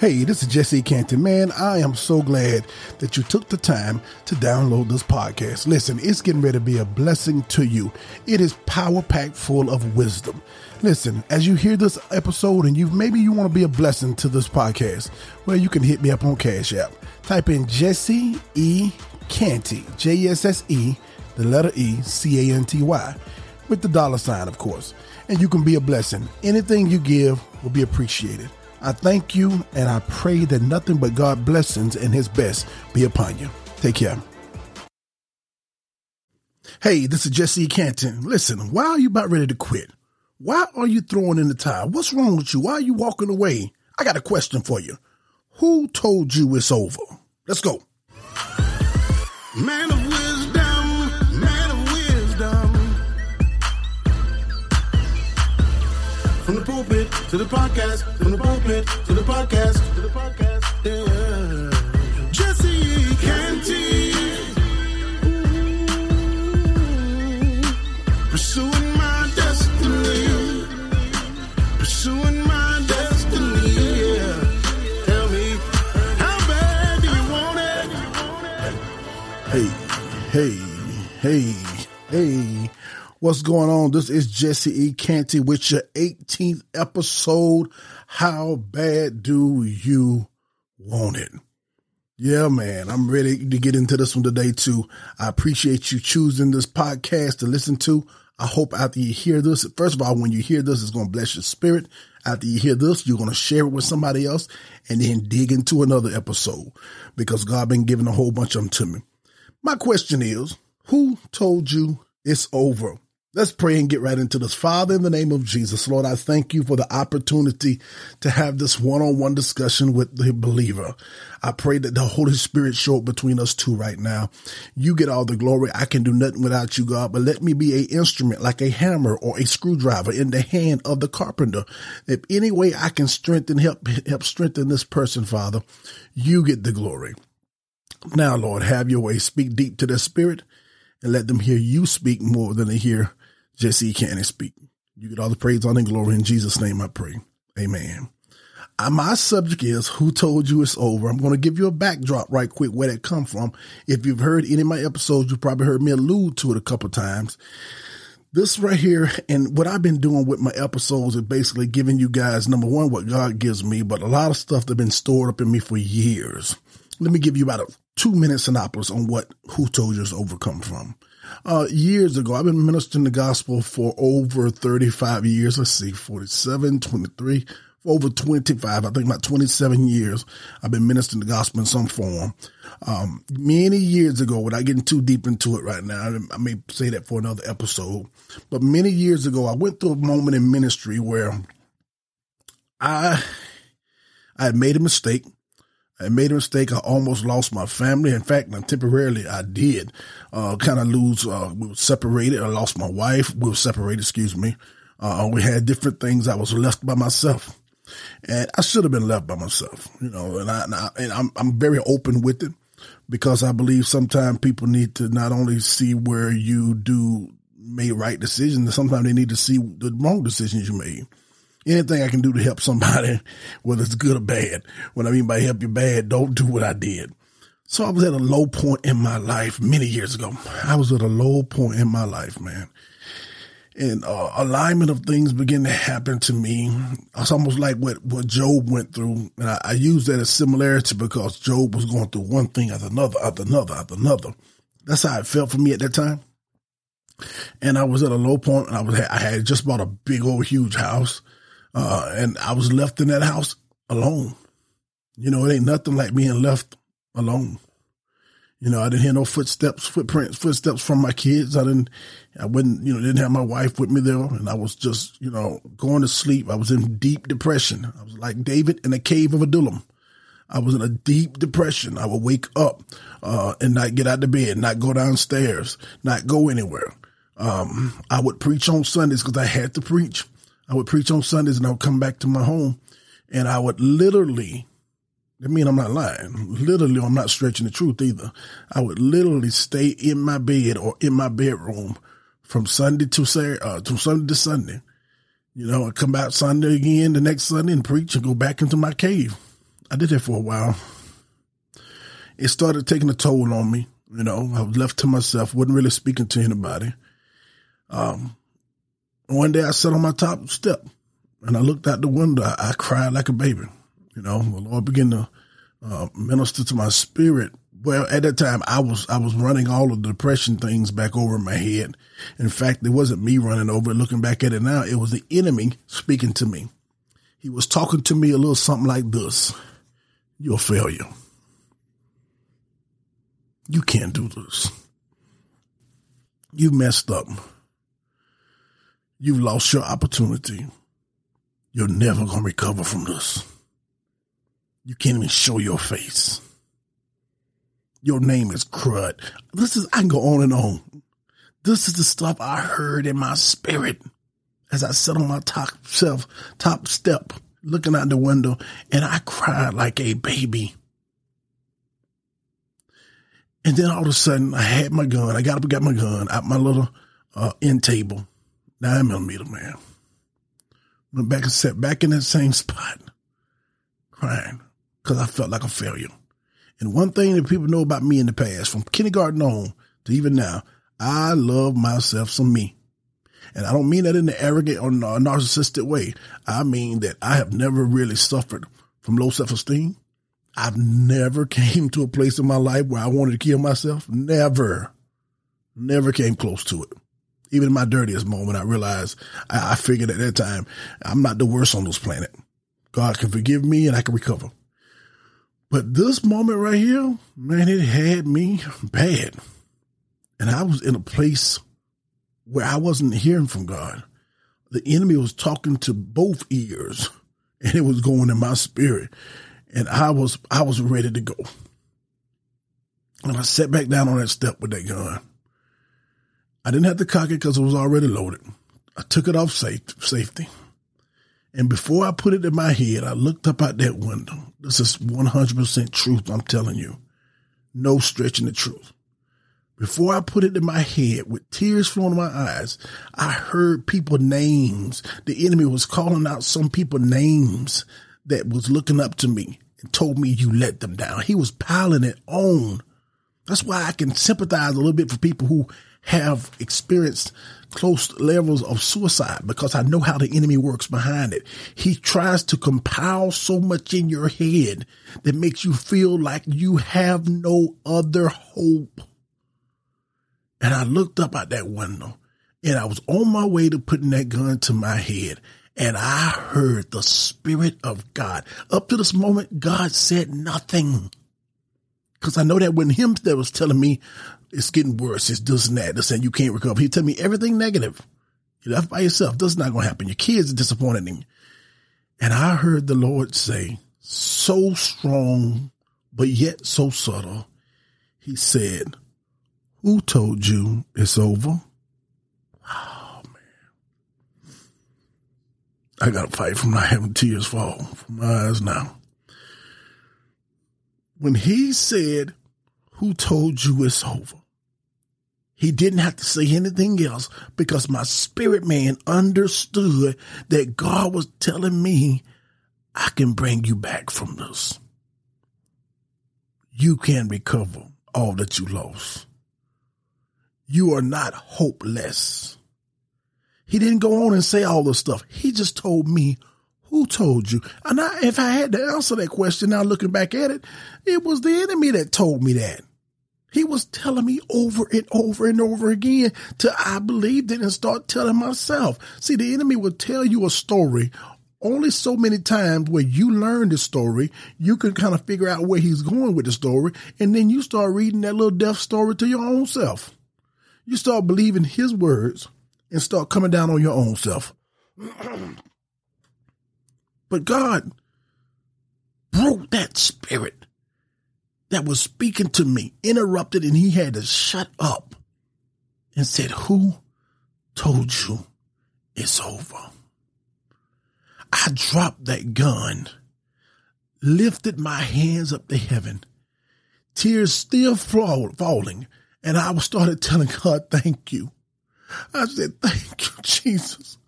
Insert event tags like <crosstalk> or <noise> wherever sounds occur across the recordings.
Hey, this is Jesse Canty. Man, I am so glad that you took the time to download this podcast. Listen, it's getting ready to be a blessing to you. It is power packed full of wisdom. Listen, as you hear this episode and you maybe you want to be a blessing to this podcast, well, you can hit me up on Cash App. Type in Jesse E. Canty, J S S E, the letter E, C A N T Y, with the dollar sign, of course. And you can be a blessing. Anything you give will be appreciated. I thank you and I pray that nothing but God blessings and his best be upon you. Take care. Hey, this is Jesse Canty. Listen, why are you about ready to quit? Why are you throwing in the towel? What's wrong with you? Why are you walking away? I got a question for you. Who told you it's over? Let's go. Man of the pulpit to the podcast, from the pulpit to the podcast, to the podcast, What's going on? This is Jesse E. Canty with your 18th episode. How bad do you want it? Yeah, man, I'm ready to get into this one today too. I appreciate you choosing this podcast to listen to. I hope after you hear this, first of all, when you hear this, it's going to bless your spirit. After you hear this, you're going to share it with somebody else and then dig into another episode because God been giving a whole bunch of them to me. My question is, who told you it's over? Let's pray and get right into this. Father, in the name of Jesus, Lord, I thank you for the opportunity to have this one-on-one discussion with the believer. I pray that the Holy Spirit show up between us two right now. You get all the glory. I can do nothing without you, God, but let me be a instrument like a hammer or a screwdriver in the hand of the carpenter. If any way I can strengthen, help, help strengthen this person, Father, you get the glory. Now, Lord, have your way. Speak deep to their spirit and let them hear you speak more than they hear Jesse Canty speak. You get all the praise, honor, and glory. In Jesus' name I pray. Amen. Uh, my subject is who told you it's over. I'm going to give you a backdrop right quick where that come from. If you've heard any of my episodes, you've probably heard me allude to it a couple times. This right here and what I've been doing with my episodes is basically giving you guys number one, what God gives me, but a lot of stuff that's been stored up in me for years. Let me give you about a two minute synopsis on what who told you it's over come from. Uh, years ago, I've been ministering the gospel for over 35 years. Let's see, 47, 23, over 25, I think about 27 years. I've been ministering the gospel in some form. Um, many years ago, without getting too deep into it right now, I may say that for another episode, but many years ago, I went through a moment in ministry where I, I had made a mistake. I made a mistake. I almost lost my family. In fact, temporarily I did, uh, kind of lose, uh, we were separated. I lost my wife. We were separated, excuse me. Uh, we had different things. I was left by myself and I should have been left by myself, you know, and I, and, I, and I'm, I'm very open with it because I believe sometimes people need to not only see where you do made right decisions, sometimes they need to see the wrong decisions you made anything I can do to help somebody, <laughs> whether it's good or bad. What I mean by help you bad, don't do what I did. So I was at a low point in my life many years ago. I was at a low point in my life, man. And uh, alignment of things began to happen to me. It's almost like what, what Job went through. And I, I use that as similarity because Job was going through one thing after another, after another, after another. That's how it felt for me at that time. And I was at a low point and I was, I had just bought a big old huge house. Uh, and I was left in that house alone. You know, it ain't nothing like being left alone. You know, I didn't hear no footsteps, footprints, footsteps from my kids. I didn't, I wouldn't, you know, didn't have my wife with me there. And I was just, you know, going to sleep. I was in deep depression. I was like David in a cave of Adullam. I was in a deep depression. I would wake up, uh, and not get out of bed, not go downstairs, not go anywhere. Um, I would preach on Sundays because I had to preach. I would preach on Sundays and I would come back to my home and I would literally, I mean, I'm not lying. Literally, I'm not stretching the truth either. I would literally stay in my bed or in my bedroom from Sunday to Saturday, uh, to Sunday to Sunday. You know, I come back Sunday again the next Sunday and preach and go back into my cave. I did that for a while. It started taking a toll on me. You know, I was left to myself, wasn't really speaking to anybody. Um, one day I sat on my top step and I looked out the window. I, cried like a baby. You know, the Lord began to uh, minister to my spirit. Well, at that time, I was I was running all the depression things back over my head. In fact, it wasn't me running over. Looking back at it now, it was the enemy speaking to me. He was talking to me a little something like this: "You're a failure. You can't do this. You messed up. You've lost your opportunity. You're never gonna recover from this." You can't even show your face. Your name is crud. This is, I can go on and on. This is the stuff I heard in my spirit as I sat on my top self, top step, looking out the window, and I cried like a baby. And then all of a sudden, I had my gun. I got up and got my gun out my little uh, end table, nine millimeter, man. Went back and sat back in that same spot, crying because I felt like a failure. And one thing that people know about me in the past, from kindergarten on to even now, I love myself some me. And I don't mean that in an arrogant or narcissistic way. I mean that I have never really suffered from low self-esteem. I've never <laughs> came to a place in my life where I wanted to kill myself. Never, never came close to it. Even in my dirtiest moment, I realized I, I figured at that time I'm not the worst on this planet. God can forgive me and I can recover. But this moment right here, man, it had me bad. And I was in a place where I wasn't hearing from God. The enemy was talking to both ears <laughs> and it was going in my spirit. And I was, I was ready to go. And I sat back down on that step with that gun. I didn't have to cock it because it was already loaded. I took it off safe, safety. And before I put it in my head, I looked up out that window. This is 100% truth, I'm telling you. No stretching the truth. Before I put it in my head with tears flowing in my eyes, I heard people names. The enemy was calling out some people names that was looking up to me and told me you let them down. He was piling it on. That's why I can sympathize a little bit for people who have experienced close levels of suicide because I know how the enemy works behind it. He tries to compile so much in your head that makes you feel like you have no other hope. And I looked up out that window and I was on my way to putting that gun to my head and I heard the spirit of God. Up to this moment, God said nothing. Cause I know that when him that was telling me it's getting worse. It's this and that. They're saying you can't recover. He tell me everything negative. You're left by yourself. That's not going to happen. Your kids are disappointed in you. And I heard the Lord say, so strong, but yet so subtle. He said, who told you it's over? Oh man. I got to fight from not having tears fall from my eyes now. When he said, who told you it's over? He didn't have to say anything else because my spirit man understood that God was telling me, I can bring you back from this. You can recover all that you lost. You are not hopeless. He didn't go on and say all this stuff. He just told me, who told you? And I, if I had to answer that question now looking back at it, it was the enemy that told me that. He was telling me over and over and over again till I believed it and start telling myself. See, the enemy will tell you a story only so many times where you learn the story, you can kind of figure out where he's going with the story, and then you start reading that little death story to your own self. You start believing his words and start coming down on your own self. <clears throat> but God broke that spirit that was speaking to me interrupted and he had to shut up and said, Who told you it's over? I dropped that gun, lifted my hands up to heaven, tears still falling, and I started telling God, Thank you. I said, Thank you, <laughs> Jesus.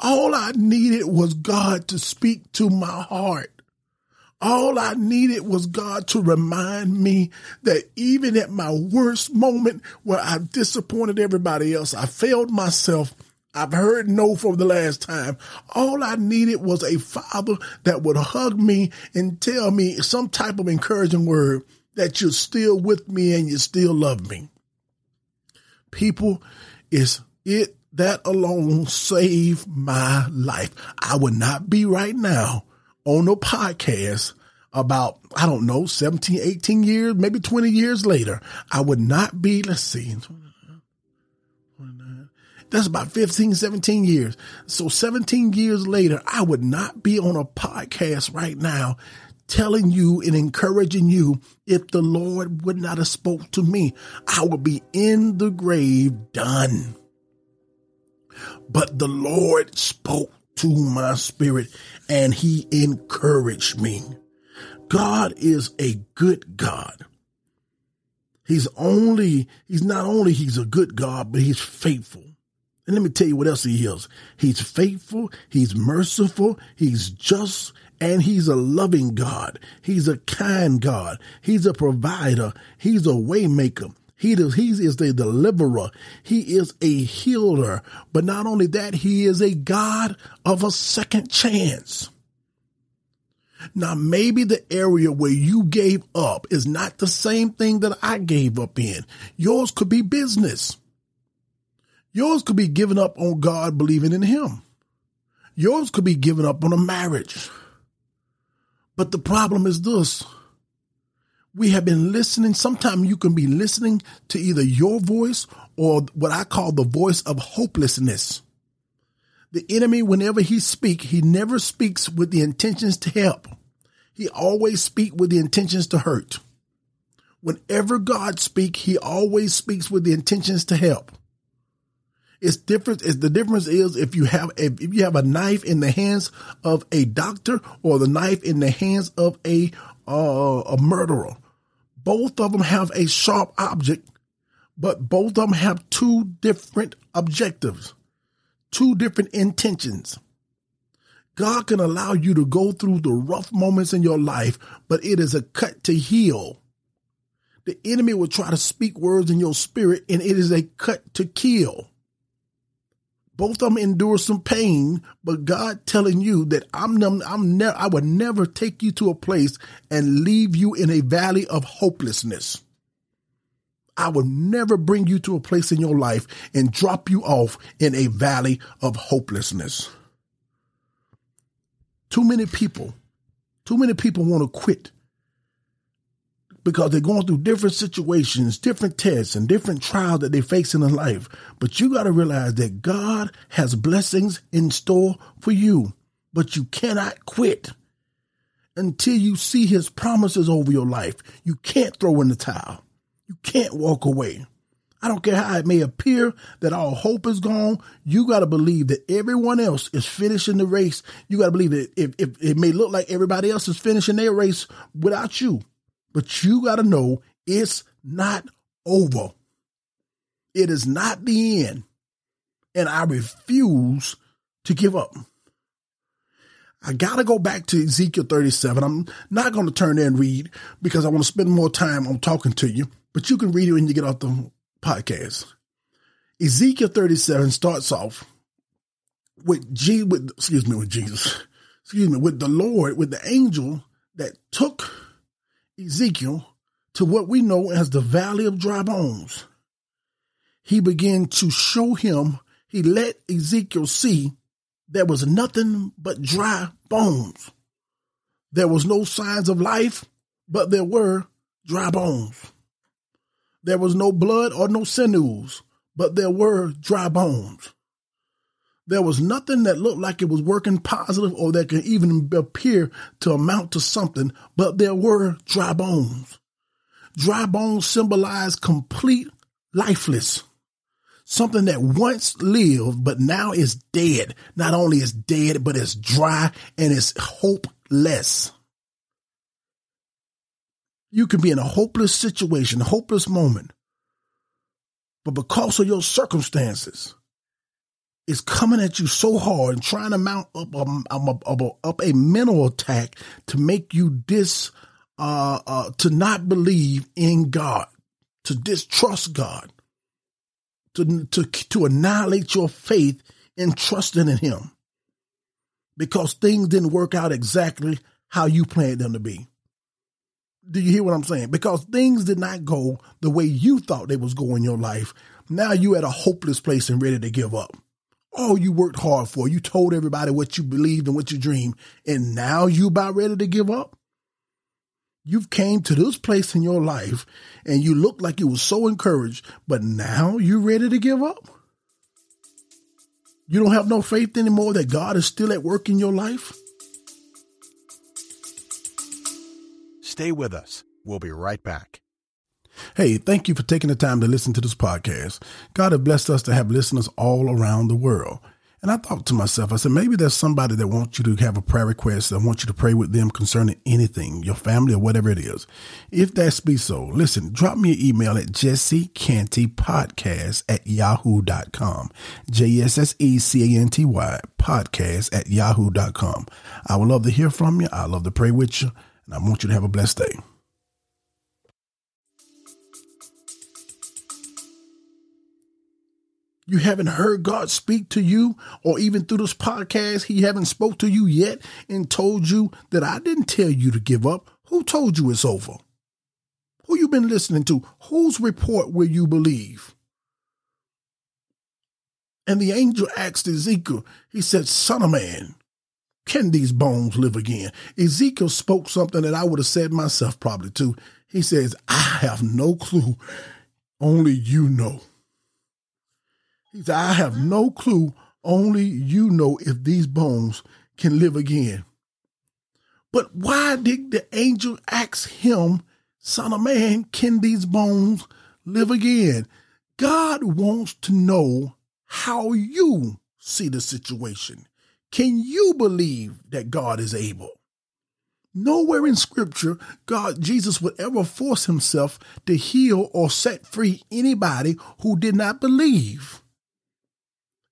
All I needed was God to speak to my heart. All I needed was God to remind me that even at my worst moment where I disappointed everybody else, I failed myself. I've heard no for the last time. All I needed was a father that would hug me and tell me some type of encouraging word that you're still with me and you still love me. People, is it that alone saved my life. I would not be right now on a podcast about, I don't know, 17, 18 years, maybe 20 years later. I would not be, let's see, that's about 15, 17 years. So 17 years later, I would not be on a podcast right now telling you and encouraging you if the Lord would not have spoke to me. I would be in the grave done. But the Lord spoke to my spirit and he encouraged me. God is a good God. He's only, he's not only, he's a good God, but he's faithful. And let me tell you what else he is. He's faithful. He's merciful. He's just and he's a loving God. He's a kind God. He's a provider. He's a waymaker. He does, he is the deliverer. He is a healer. But not only that, he is a God of a second chance. Now, maybe the area where you gave up is not the same thing that I gave up in. Yours could be business. Yours could be given up on God believing in Him. Yours could be given up on a marriage. But the problem is this. We have been listening. Sometimes you can be listening to either your voice or what I call the voice of hopelessness. The enemy, whenever he speaks, he never speaks with the intentions to help. He always speaks with the intentions to hurt. Whenever God speaks, he always speaks with the intentions to help. It's different. It's the difference is if you have if, if you have a knife in the hands of a doctor or the knife in the hands of a uh, a murderer. Both of them have a sharp object, but both of them have two different objectives, two different intentions. God can allow you to go through the rough moments in your life, but it is a cut to heal. The enemy will try to speak words in your spirit, and it is a cut to kill both of them endure some pain, but God telling you that I'm, I'm never, I would never take you to a place and leave you in a valley of hopelessness. I would never bring you to a place in your life and drop you off in a valley of hopelessness. Too many people, too many people want to quit because they're going through different situations, different tests, and different trials that they face in their life. But you got to realize that God has blessings in store for you, but you cannot quit until you see his promises over your life. You can't throw in the towel. You can't walk away. I don't care how it may appear that all hope is gone. You got to believe that everyone else is finishing the race. You got to believe that if, if it may look like everybody else is finishing their race without you, but you got to know it's not over. It is not the end. And I refuse to give up. I got to go back to Ezekiel 37. I'm not going to turn there and read because I want to spend more time on talking to you, but you can read it when you get off the podcast. Ezekiel 37 starts off with G with excuse me with Jesus. Excuse me, with the Lord, with the angel that took Ezekiel to what we know as the valley of dry bones. He began to show him, he let Ezekiel see there was nothing but dry bones. There was no signs of life, but there were dry bones. There was no blood or no sinews, but there were dry bones. There was nothing that looked like it was working positive or that could even appear to amount to something, but there were dry bones. Dry bones symbolize complete lifeless. Something that once lived, but now is dead. Not only is dead, but it's dry and it's hopeless. You can be in a hopeless situation, a hopeless moment. But because of your circumstances, is coming at you so hard and trying to mount up a, up a mental attack to make you dis uh, uh, to not believe in God, to distrust God, to to to annihilate your faith in trusting in Him, because things didn't work out exactly how you planned them to be. Do you hear what I'm saying? Because things did not go the way you thought they was going in your life. Now you at a hopeless place and ready to give up all you worked hard for. You told everybody what you believed and what you dreamed, and now you about ready to give up? You've came to this place in your life and you looked like you were so encouraged, but now you're ready to give up? You don't have no faith anymore that God is still at work in your life? Stay with us. We'll be right back. Hey, thank you for taking the time to listen to this podcast. God has blessed us to have listeners all around the world. And I thought to myself, I said, maybe there's somebody that wants you to have a prayer request. I want you to pray with them concerning anything, your family or whatever it is. If that be so, listen, drop me an email at jessecantypodcast at yahoo.com. J-S-S-E-C-A-N-T-Y podcast at yahoo.com. I would love to hear from you. I love to pray with you. And I want you to have a blessed day. You haven't heard God speak to you, or even through this podcast, He haven't spoke to you yet and told you that I didn't tell you to give up. Who told you it's over? Who you been listening to? Whose report will you believe? And the angel asked Ezekiel, he said, Son of man, can these bones live again? Ezekiel spoke something that I would have said myself probably too. He says, I have no clue. Only you know. He said, I have no clue. Only you know if these bones can live again. But why did the angel ask him, Son of man, can these bones live again? God wants to know how you see the situation. Can you believe that God is able? Nowhere in scripture, God, Jesus would ever force himself to heal or set free anybody who did not believe.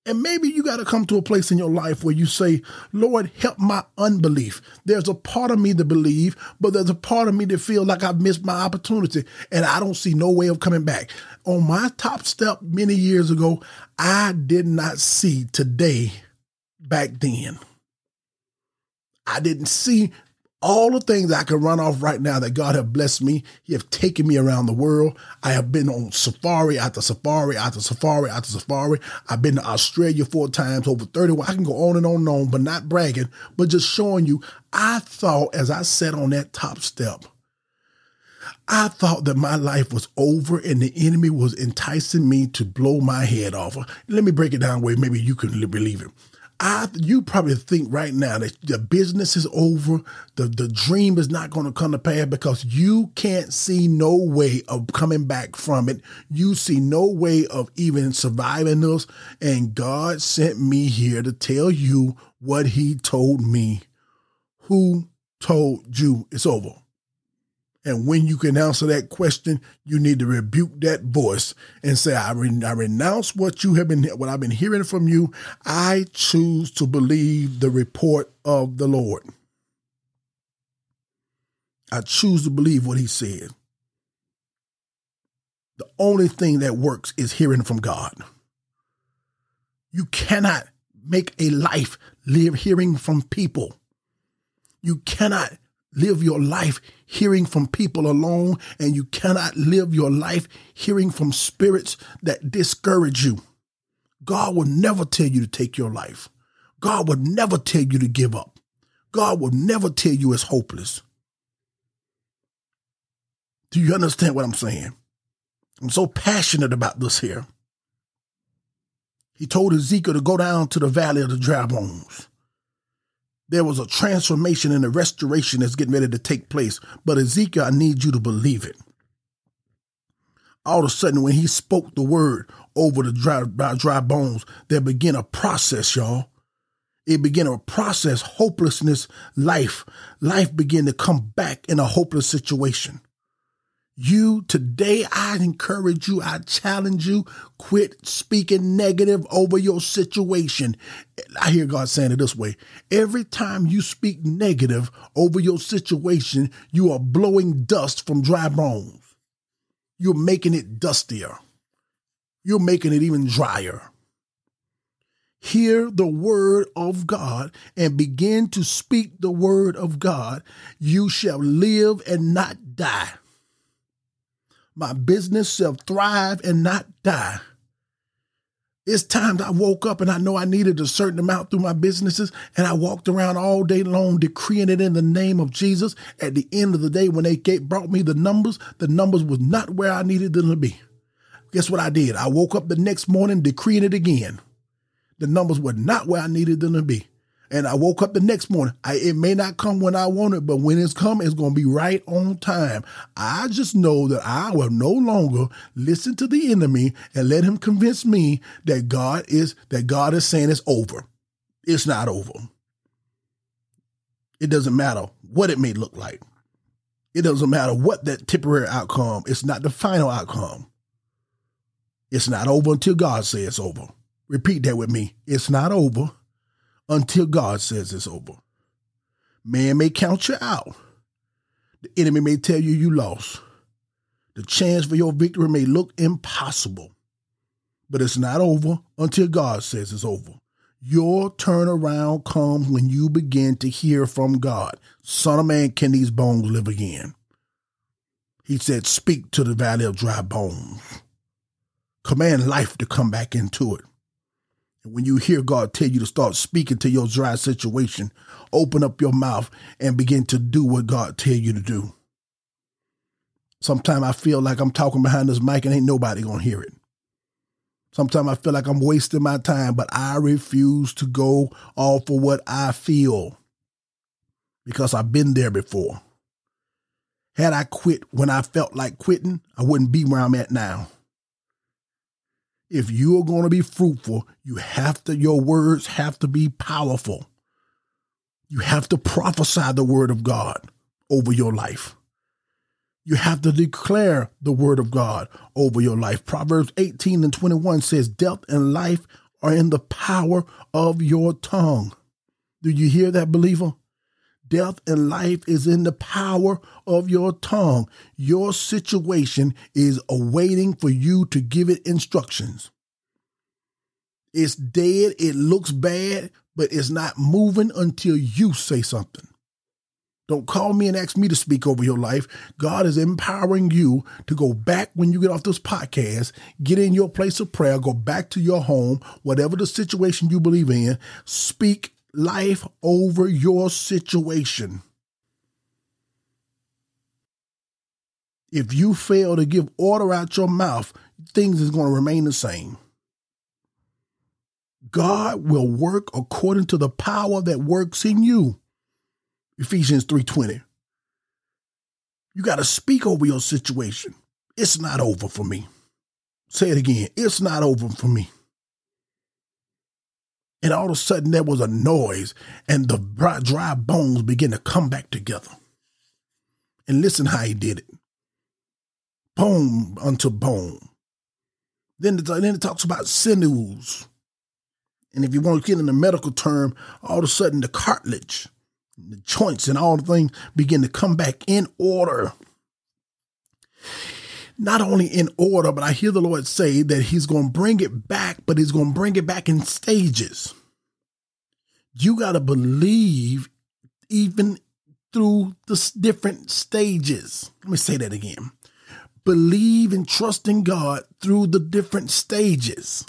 And maybe you got to come to a place in your life where you say, Lord, help my unbelief. There's a part of me to believe, but there's a part of me that feel like I've missed my opportunity and I don't see no way of coming back. On my top step many years ago, I did not see today back then. I didn't see all the things I can run off right now that God have blessed me. He have taken me around the world. I have been on safari after safari after safari after safari. I've been to Australia four times, over 31. I can go on and on and on, but not bragging, but just showing you. I thought as I sat on that top step, I thought that my life was over and the enemy was enticing me to blow my head off. Let me break it down where maybe you can believe it. I you probably think right now that the business is over, the, the dream is not going to come to pass because you can't see no way of coming back from it. You see no way of even surviving this. And God sent me here to tell you what he told me. Who told you it's over? And when you can answer that question, you need to rebuke that voice and say, I, I renounce what you have been, what I've been hearing from you. I choose to believe the report of the Lord. I choose to believe what he said. The only thing that works is hearing from God. You cannot make a life live hearing from people. You cannot live your life hearing from people alone, and you cannot live your life hearing from spirits that discourage you. God will never tell you to take your life. God will never tell you to give up. God will never tell you it's hopeless. Do you understand what I'm saying? I'm so passionate about this here. He told Ezekiel to go down to the valley of the dry bones there was a transformation and a restoration that's getting ready to take place. But Ezekiel, I need you to believe it. All of a sudden, when he spoke the word over the dry, dry, bones, there began a process, y'all. It began a process, hopelessness, life. Life began to come back in a hopeless situation. You today, I encourage you, I challenge you, quit speaking negative over your situation. I hear God saying it this way. Every time you speak negative over your situation, you are blowing dust from dry bones. You're making it dustier. You're making it even drier. Hear the word of God and begin to speak the word of God. You shall live and not die my business shall thrive and not die. It's times I woke up and I know I needed a certain amount through my businesses, and I walked around all day long decreeing it in the name of Jesus. At the end of the day, when they brought me the numbers, the numbers was not where I needed them to be. Guess what I did? I woke up the next morning decreeing it again. The numbers were not where I needed them to be. And I woke up the next morning. I, it may not come when I want it, but when it's come, it's going to be right on time. I just know that I will no longer listen to the enemy and let him convince me that God is that God is saying it's over. It's not over. It doesn't matter what it may look like. It doesn't matter what that temporary outcome. It's not the final outcome. It's not over until God says it's over. Repeat that with me. It's not over until God says it's over. Man may count you out. The enemy may tell you you lost. The chance for your victory may look impossible. But it's not over until God says it's over. Your turnaround comes when you begin to hear from God. Son of man, can these bones live again? He said, Speak to the valley of dry bones. Command life to come back into it. And when you hear God tell you to start speaking to your dry situation, open up your mouth and begin to do what God tell you to do. Sometimes I feel like I'm talking behind this mic and ain't nobody gonna hear it. Sometimes I feel like I'm wasting my time, but I refuse to go off for what I feel because I've been there before. Had I quit when I felt like quitting, I wouldn't be where I'm at now if you are going to be fruitful, you have to, your words have to be powerful. You have to prophesy the word of God over your life. You have to declare the word of God over your life. Proverbs 18 and 21 says, Death and life are in the power of your tongue. Do you hear that, believer? Death and life is in the power of your tongue. Your situation is awaiting for you to give it instructions. It's dead, it looks bad, but it's not moving until you say something. Don't call me and ask me to speak over your life. God is empowering you to go back when you get off this podcast, get in your place of prayer, go back to your home, whatever the situation you believe in, speak life over your situation. If you fail to give order out your mouth, things is going to remain the same. God will work according to the power that works in you. Ephesians 3:20. You got to speak over your situation. It's not over for me. Say it again. It's not over for me. And all of a sudden, there was a noise, and the dry bones began to come back together. And listen how he did it bone unto bone. Then, then it talks about sinews. And if you want to get in the medical term, all of a sudden the cartilage, the joints, and all the things begin to come back in order. Not only in order, but I hear the Lord say that He's going to bring it back, but He's going to bring it back in stages. You got to believe even through the different stages. Let me say that again. Believe and trust in God through the different stages.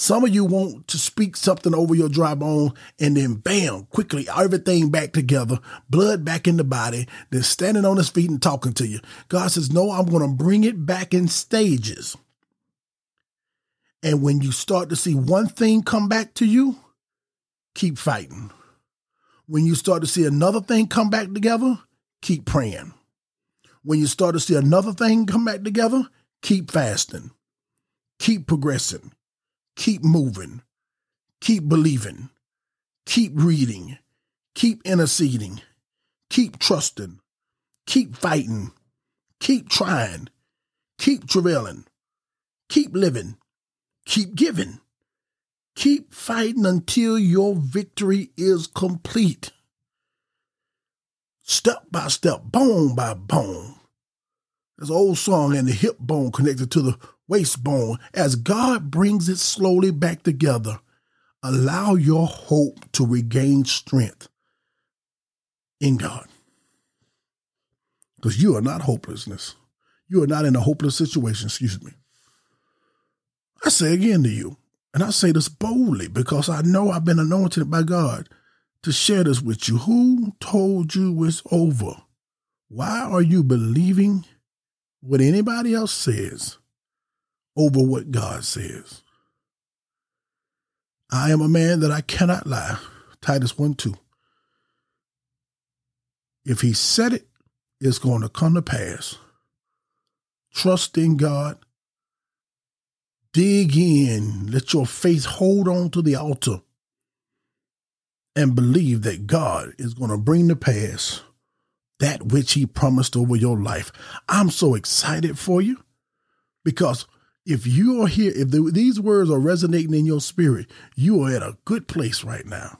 Some of you want to speak something over your dry bone and then bam, quickly everything back together, blood back in the body, then standing on his feet and talking to you. God says, No, I'm going to bring it back in stages. And when you start to see one thing come back to you, keep fighting. When you start to see another thing come back together, keep praying. When you start to see another thing come back together, keep fasting. Keep progressing. Keep moving. Keep believing. Keep reading. Keep interceding. Keep trusting. Keep fighting. Keep trying. Keep travailing. Keep living. Keep giving. Keep fighting until your victory is complete. Step by step, bone by bone. There's an old song, and the hip bone connected to the waist bone. As God brings it slowly back together, allow your hope to regain strength in God. Because you are not hopelessness. You are not in a hopeless situation, excuse me. I say again to you, and I say this boldly because I know I've been anointed by God to share this with you. Who told you it's over? Why are you believing what anybody else says over what God says? I am a man that I cannot lie. Titus 1 2. If he said it, it's going to come to pass. Trust in God. Dig in. Let your faith hold on to the altar and believe that God is going to bring to pass that which he promised over your life. I'm so excited for you because if you are here, if the, these words are resonating in your spirit, you are at a good place right now.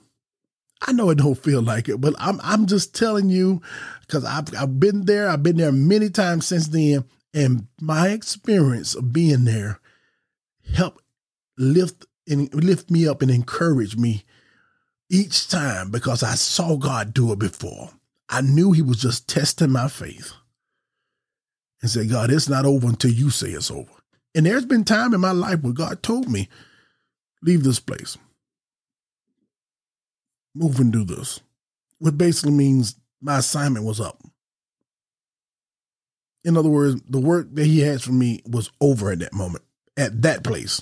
I know it don't feel like it, but I'm I'm just telling you because I've I've been there. I've been there many times since then, and my experience of being there helped lift and lift me up and encourage me each time because I saw God do it before. I knew He was just testing my faith and say, God, it's not over until you say it's over. And there's been time in my life where God told me, leave this place move and do this, which basically means my assignment was up. In other words, the work that he has for me was over at that moment, at that place.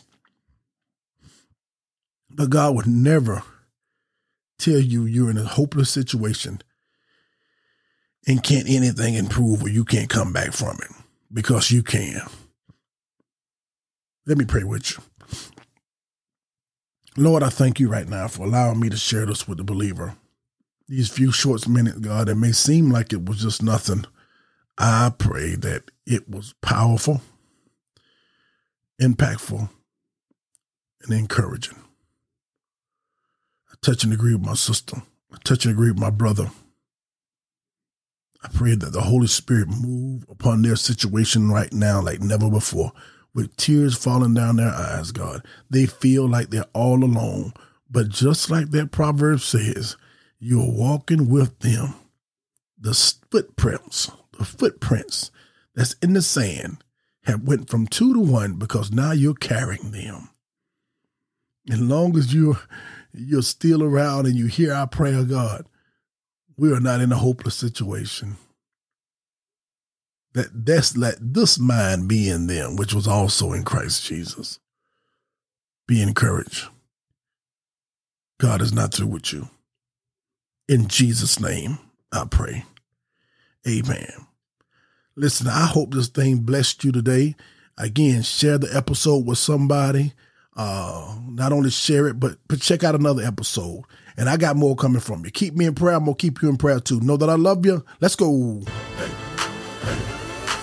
But God would never tell you you're in a hopeless situation and can't anything improve or you can't come back from it because you can. Let me pray with you. Lord, I thank you right now for allowing me to share this with the believer. These few short minutes, God, it may seem like it was just nothing. I pray that it was powerful, impactful, and encouraging. I touch and agree with my sister. I touch and agree with my brother. I pray that the Holy Spirit move upon their situation right now like never before with tears falling down their eyes, God. They feel like they're all alone. But just like that proverb says, you're walking with them. The footprints, the footprints that's in the sand have went from two to one because now you're carrying them. As long as you're you're still around and you hear our prayer, God, we are not in a hopeless situation that that's let this mind be in them, which was also in Christ Jesus. Be encouraged. God is not through with you. In Jesus' name, I pray. Amen. Listen, I hope this thing blessed you today. Again, share the episode with somebody. Uh, not only share it, but, but check out another episode. And I got more coming from you. Keep me in prayer. I'm going to keep you in prayer too. Know that I love you. Let's go. Hey,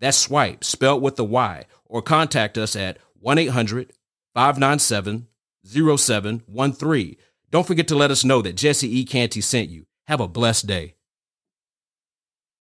That's swipe, spelled with the Y, or contact us at 1 800 597 0713. Don't forget to let us know that Jesse E. Canty sent you. Have a blessed day.